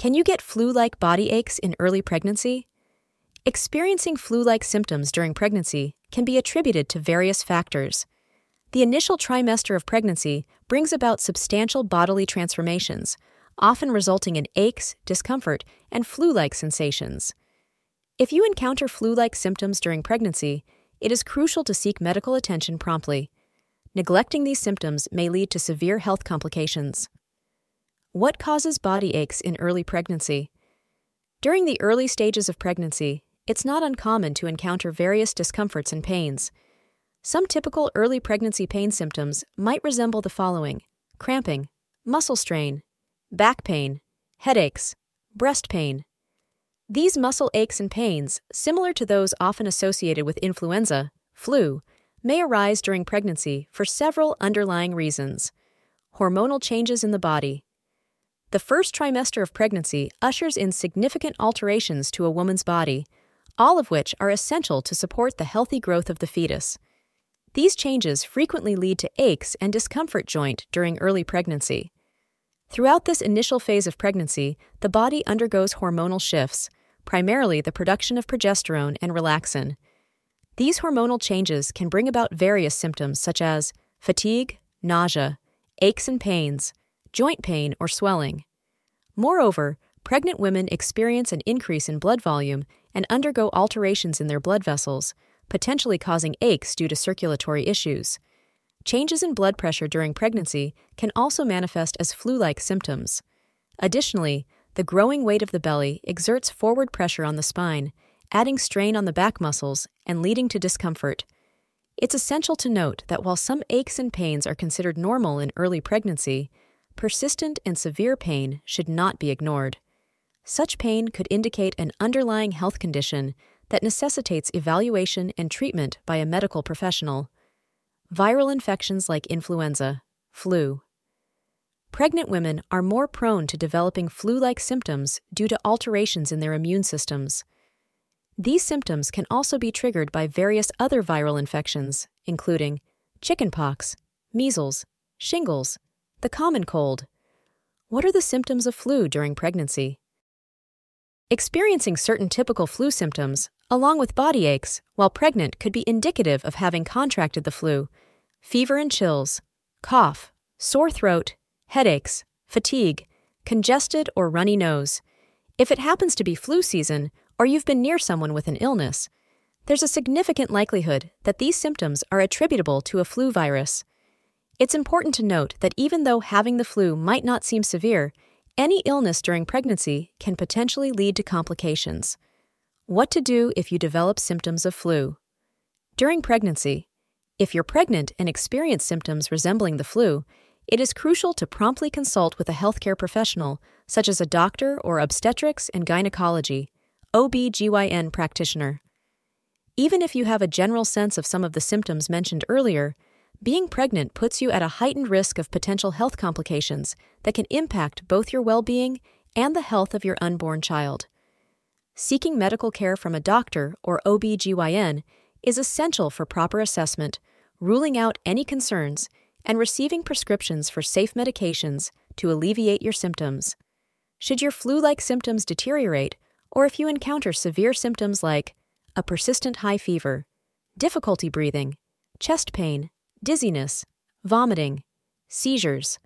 Can you get flu like body aches in early pregnancy? Experiencing flu like symptoms during pregnancy can be attributed to various factors. The initial trimester of pregnancy brings about substantial bodily transformations, often resulting in aches, discomfort, and flu like sensations. If you encounter flu like symptoms during pregnancy, it is crucial to seek medical attention promptly. Neglecting these symptoms may lead to severe health complications. What causes body aches in early pregnancy? During the early stages of pregnancy, it's not uncommon to encounter various discomforts and pains. Some typical early pregnancy pain symptoms might resemble the following cramping, muscle strain, back pain, headaches, breast pain. These muscle aches and pains, similar to those often associated with influenza, flu, may arise during pregnancy for several underlying reasons. Hormonal changes in the body. The first trimester of pregnancy ushers in significant alterations to a woman's body, all of which are essential to support the healthy growth of the fetus. These changes frequently lead to aches and discomfort joint during early pregnancy. Throughout this initial phase of pregnancy, the body undergoes hormonal shifts, primarily the production of progesterone and relaxin. These hormonal changes can bring about various symptoms such as fatigue, nausea, aches and pains, joint pain, or swelling. Moreover, pregnant women experience an increase in blood volume and undergo alterations in their blood vessels, potentially causing aches due to circulatory issues. Changes in blood pressure during pregnancy can also manifest as flu like symptoms. Additionally, the growing weight of the belly exerts forward pressure on the spine adding strain on the back muscles and leading to discomfort. It's essential to note that while some aches and pains are considered normal in early pregnancy, persistent and severe pain should not be ignored. Such pain could indicate an underlying health condition that necessitates evaluation and treatment by a medical professional. Viral infections like influenza, flu. Pregnant women are more prone to developing flu like symptoms due to alterations in their immune systems. These symptoms can also be triggered by various other viral infections, including chickenpox, measles, shingles, the common cold. What are the symptoms of flu during pregnancy? Experiencing certain typical flu symptoms, along with body aches, while pregnant could be indicative of having contracted the flu. Fever and chills, cough, sore throat, headaches, fatigue, congested or runny nose. If it happens to be flu season, or you've been near someone with an illness, there's a significant likelihood that these symptoms are attributable to a flu virus. It's important to note that even though having the flu might not seem severe, any illness during pregnancy can potentially lead to complications. What to do if you develop symptoms of flu? During pregnancy, if you're pregnant and experience symptoms resembling the flu, it is crucial to promptly consult with a healthcare professional, such as a doctor or obstetrics and gynecology, OB/GYN practitioner. Even if you have a general sense of some of the symptoms mentioned earlier, being pregnant puts you at a heightened risk of potential health complications that can impact both your well being and the health of your unborn child. Seeking medical care from a doctor or OB/GYN is essential for proper assessment, ruling out any concerns, and receiving prescriptions for safe medications to alleviate your symptoms. Should your flu like symptoms deteriorate, or if you encounter severe symptoms like a persistent high fever, difficulty breathing, chest pain, dizziness, vomiting, seizures.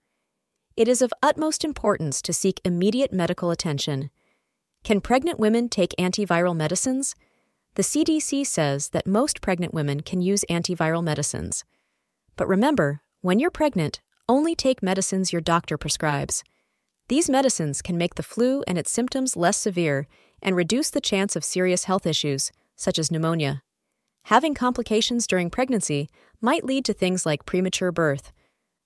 It is of utmost importance to seek immediate medical attention. Can pregnant women take antiviral medicines? The CDC says that most pregnant women can use antiviral medicines. But remember, when you're pregnant, only take medicines your doctor prescribes. These medicines can make the flu and its symptoms less severe and reduce the chance of serious health issues, such as pneumonia. Having complications during pregnancy might lead to things like premature birth.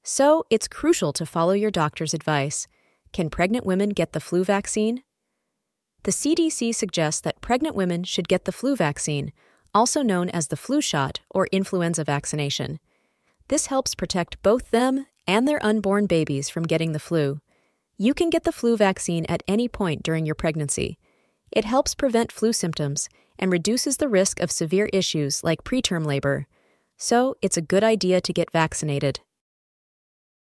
So, it's crucial to follow your doctor's advice. Can pregnant women get the flu vaccine? The CDC suggests that pregnant women should get the flu vaccine, also known as the flu shot or influenza vaccination. This helps protect both them and their unborn babies from getting the flu. You can get the flu vaccine at any point during your pregnancy. It helps prevent flu symptoms and reduces the risk of severe issues like preterm labor. So, it's a good idea to get vaccinated.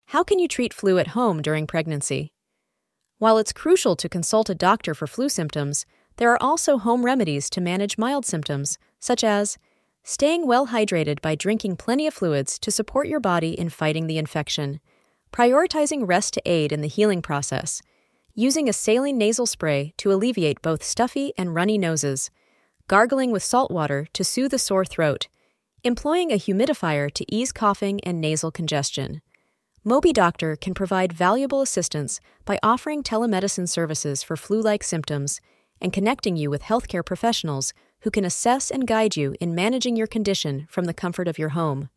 How can you treat flu at home during pregnancy? While it's crucial to consult a doctor for flu symptoms, there are also home remedies to manage mild symptoms, such as staying well hydrated by drinking plenty of fluids to support your body in fighting the infection, prioritizing rest to aid in the healing process, using a saline nasal spray to alleviate both stuffy and runny noses, gargling with salt water to soothe a sore throat, employing a humidifier to ease coughing and nasal congestion. MobiDoctor can provide valuable assistance by offering telemedicine services for flu like symptoms and connecting you with healthcare professionals who can assess and guide you in managing your condition from the comfort of your home.